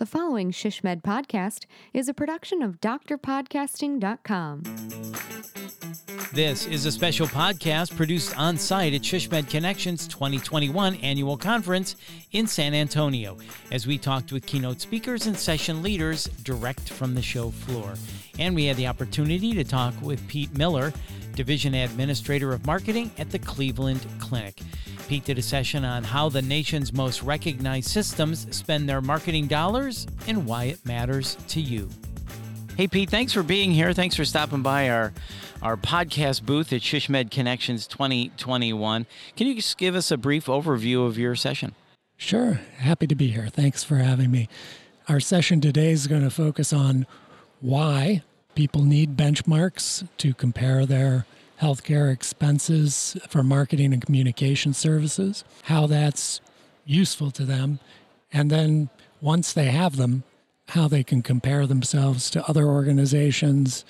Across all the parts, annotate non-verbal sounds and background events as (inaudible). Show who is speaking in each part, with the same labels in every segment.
Speaker 1: The following SHSMD podcast is a production of drpodcasting.com.
Speaker 2: This is a special podcast produced on site at SHSMD Connections 2021 annual conference in San Antonio as we talked with keynote speakers and session leaders direct from the show floor. And we had the opportunity to talk with Pete Miller, Division Administrator of Marketing at the Cleveland Clinic. Pete did a session on how the nation's most recognized systems spend their marketing dollars and why it matters to you. Hey, Pete, thanks for being here. Thanks for stopping by our, our podcast booth at SHSMD Connections 2021. Can you just give us a brief overview of your session?
Speaker 3: Sure. Happy to be here. Thanks for having me. Our session today is going to focus on why people need benchmarks to compare their healthcare expenses for marketing and communication services, how that's useful to them, and then once they have them, how they can compare themselves to other organizations.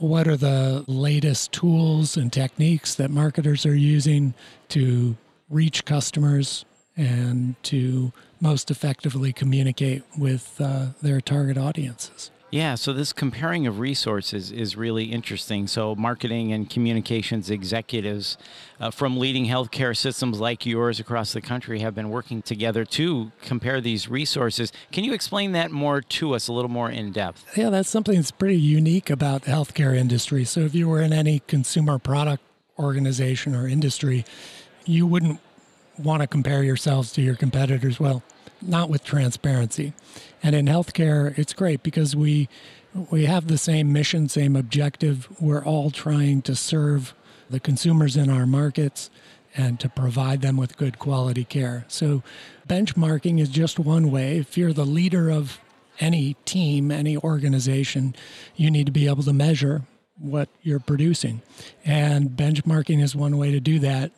Speaker 3: What are the latest tools and techniques that marketers are using to reach customers and to most effectively communicate with uh, their target audiences?
Speaker 2: Yeah, so this comparing of resources is really interesting. So, marketing and communications executives uh, from leading healthcare systems like yours across the country have been working together to compare these resources. Can you explain that more to us, a little more in depth?
Speaker 3: Yeah, that's something that's pretty unique about the healthcare industry. So, if you were in any consumer product organization or industry, you wouldn't want to compare yourselves to your competitors. Well, not with transparency. And in healthcare, it's great because we we have the same mission, same objective. We're all trying to serve the consumers in our markets and to provide them with good quality care. So benchmarking is just one way. If you're the leader of any team, any organization, you need to be able to measure what you're producing. And benchmarking is one way to do that,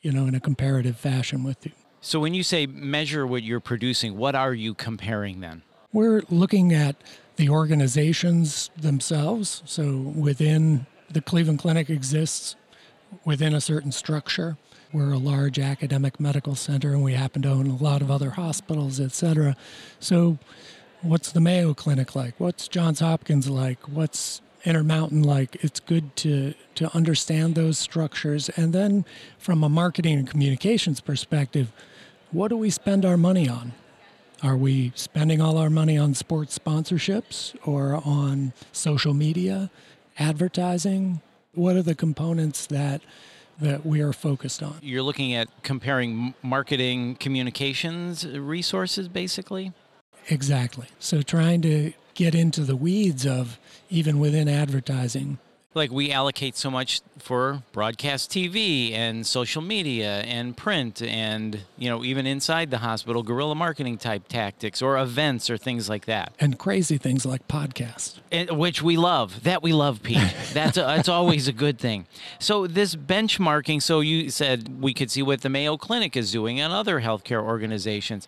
Speaker 3: you know, in a comparative fashion with you.
Speaker 2: So when you say measure what you're producing, what are you comparing then?
Speaker 3: We're looking at the organizations themselves. So within the Cleveland Clinic exists within a certain structure. We're a large academic medical center and we happen to own a lot of other hospitals, et cetera. So what's the Mayo Clinic like? What's Johns Hopkins like? What's Intermountain like? It's good to to understand those structures and then from a marketing and communications perspective, what do we spend our money on? Are we spending all our money on sports sponsorships or on social media, advertising? What are the components that that we are focused on?
Speaker 2: You're looking at comparing marketing communications resources basically?
Speaker 3: Exactly. So trying to get into the weeds of even within advertising
Speaker 2: like we allocate so much for broadcast TV and social media and print and you know even inside the hospital guerrilla marketing type tactics or events or things like that.
Speaker 3: And crazy things like podcasts.
Speaker 2: And, which we love that we love Pete. (laughs) That's a, that's always a good thing. So this benchmarking so you said we could see what the Mayo Clinic is doing and other healthcare organizations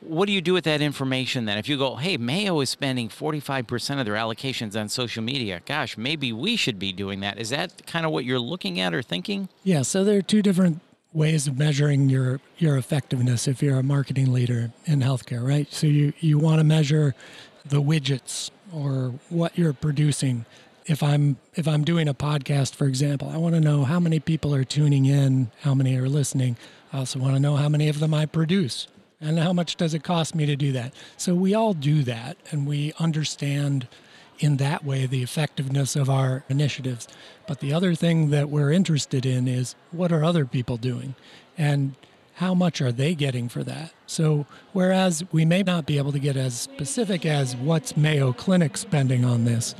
Speaker 2: what do you do with that information then? If you go, hey, Mayo is spending 45% of their allocations on social media, gosh, maybe we should be doing that. Is that kind of what you're looking at or thinking?
Speaker 3: Yeah, so there are two different ways of measuring your your effectiveness if you're a marketing leader in healthcare, right? So you, you want to measure the widgets or what you're producing. If I'm if I'm doing a podcast, for example, I want to know how many people are tuning in, how many are listening. I also want to know how many of them I produce and how much does it cost me to do that? So we all do that and we understand in that way the effectiveness of our initiatives. But the other thing that we're interested in is what are other people doing and how much are they getting for that? So whereas we may not be able to get as specific as what's Mayo Clinic spending on this,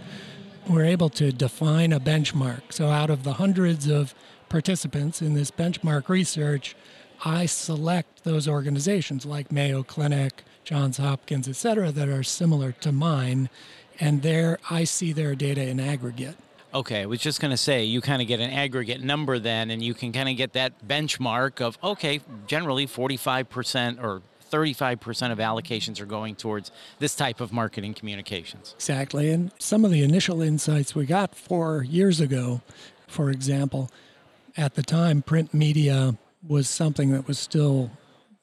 Speaker 3: we're able to define a benchmark. So out of the hundreds of participants in this benchmark research, I select those organizations like Mayo Clinic, Johns Hopkins, et cetera, that are similar to mine, and there I see their data in aggregate.
Speaker 2: Okay, I was just going to say you kind of get an aggregate number then, and you can kind of get that benchmark of, okay, generally 45% or 35% of allocations are going towards this type of marketing communications.
Speaker 3: Exactly. And some of the initial insights we got four years ago, for example, at the time, print media was something that was still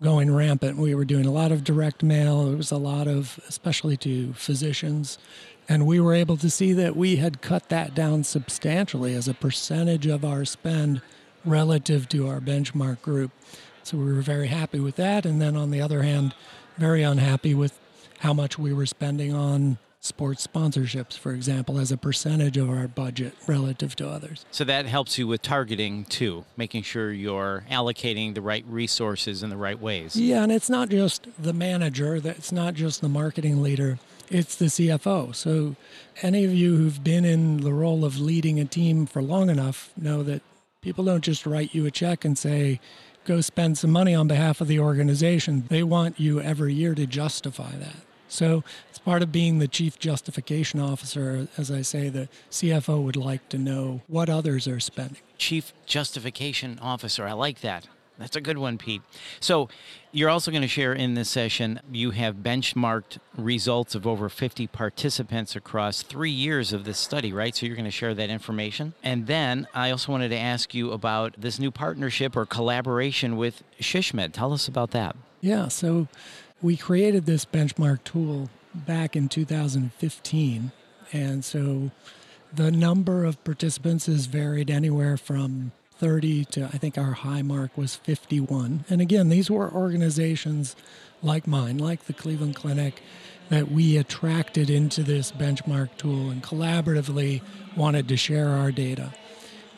Speaker 3: going rampant. We were doing a lot of direct mail. It was a lot of, especially to physicians. And we were able to see that we had cut that down substantially as a percentage of our spend relative to our benchmark group. So we were very happy with that. And then on the other hand, very unhappy with how much we were spending on sports sponsorships, for example, as a percentage of our budget relative to others.
Speaker 2: So that helps you with targeting too, making sure you're allocating the right resources in the right ways.
Speaker 3: Yeah, and it's not just the manager, it's not just the marketing leader, it's the CFO. So any of you who've been in the role of leading a team for long enough know that people don't just write you a check and say, go spend some money on behalf of the organization. They want you every year to justify that. So it's part of being the chief justification officer. As I say, the CFO would like to know what others are spending.
Speaker 2: Chief justification officer. I like that. That's a good one, Pete. So, you're also going to share in this session, you have benchmarked results of over 50 participants across three years of this study, right? So, you're going to share that information. And then I also wanted to ask you about this new partnership or collaboration with SHSMD. Tell us about that.
Speaker 3: Yeah. So, we created this benchmark tool back in 2015. And so the number of participants has varied anywhere from 30 to I think our high mark was 51. And again, these were organizations like mine, like the Cleveland Clinic, that we attracted into this benchmark tool and collaboratively wanted to share our data.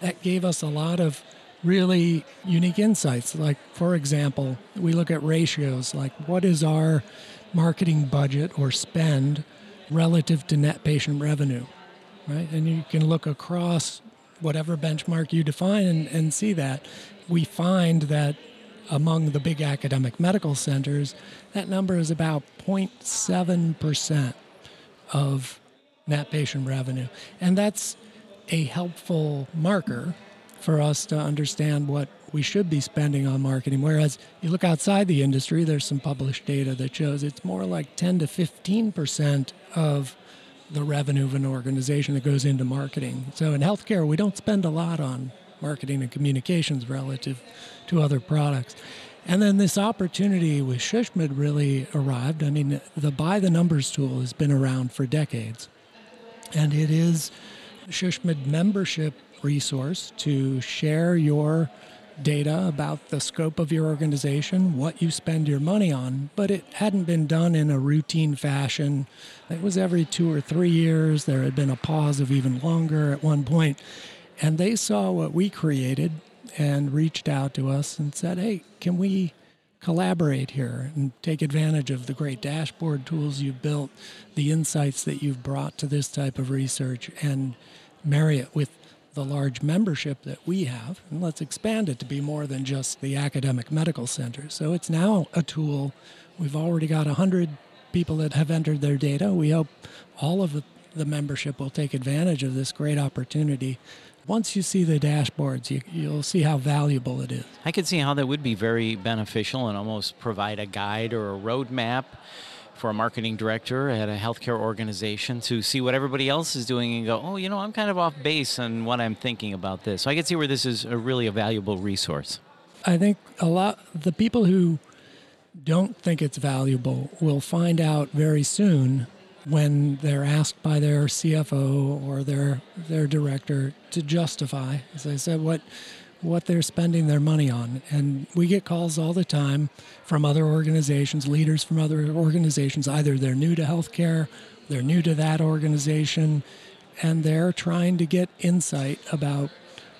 Speaker 3: That gave us a lot of really unique insights. Like, for example, we look at ratios like what is our marketing budget or spend relative to net patient revenue, right? And you can look across whatever benchmark you define and, and see that. We find that among the big academic medical centers, that number is about 0.7% of net patient revenue. And that's a helpful marker for us to understand what we should be spending on marketing. Whereas you look outside the industry, there's some published data that shows it's more like 10 to 15 percent of the revenue of an organization that goes into marketing. So in healthcare, we don't spend a lot on marketing and communications relative to other products. And then this opportunity with SHSMD really arrived. I mean, the by the numbers tool has been around for decades. And it is SHSMD membership resource to share your data about the scope of your organization, what you spend your money on, but it hadn't been done in a routine fashion. It was every two or three years. There had been a pause of even longer at one point. And they saw what we created and reached out to us and said, hey, can we collaborate here and take advantage of the great dashboard tools you've built, the insights that you've brought to this type of research, and marry it with the large membership that we have, and let's expand it to be more than just the academic medical center. So it's now a tool. We've already got 100 people that have entered their data. We hope all of the, membership will take advantage of this great opportunity. Once you see the dashboards, you, you'll see how valuable it is.
Speaker 2: I could see how that would be very beneficial and almost provide a guide or a roadmap for a marketing director at a healthcare organization to see what everybody else is doing and go, oh, you know, I'm kind of off base on what I'm thinking about this. So I can see where this is a really a valuable resource.
Speaker 3: I think a lot the people who don't think it's valuable will find out very soon when they're asked by their CFO or their their director to justify, as I said, what what they're spending their money on. And we get calls all the time from other organizations, leaders from other organizations. Either they're new to healthcare, they're new to that organization, and they're trying to get insight about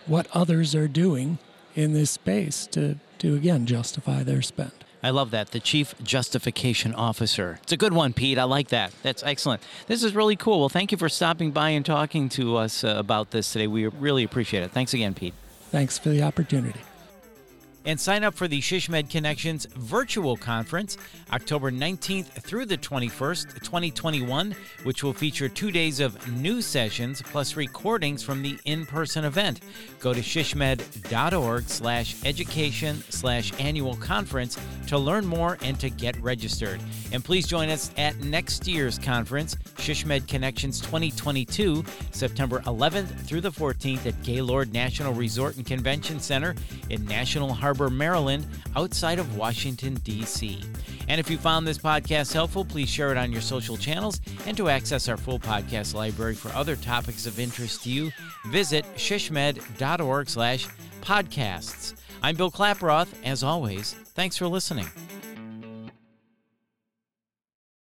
Speaker 3: what others are doing in this space to, to again, justify their spend.
Speaker 2: I love that. The Chief Justification Officer. It's a good one, Pete. I like that. That's excellent. This is really cool. Well, thank you for stopping by and talking to us uh, about this today. We really appreciate it. Thanks again, Pete.
Speaker 3: Thanks for the opportunity
Speaker 2: and sign up for the SHSMD Connections virtual conference October 19th through the 21st, 2021, which will feature two days of new sessions plus recordings from the in-person event. Go to shsmd.org slash education slash annual conference to learn more and to get registered. And please join us at next year's conference, SHSMD Connections 2022, September 11th through the 14th at Gaylord National Resort and Convention Center in National Harbor Harbor, Maryland, outside of Washington, D.C. And if you found this podcast helpful, please share it on your social channels. And to access our full podcast library for other topics of interest to you, visit shsmd.org slash podcasts. I'm Bill Klaproth. As always, thanks for listening.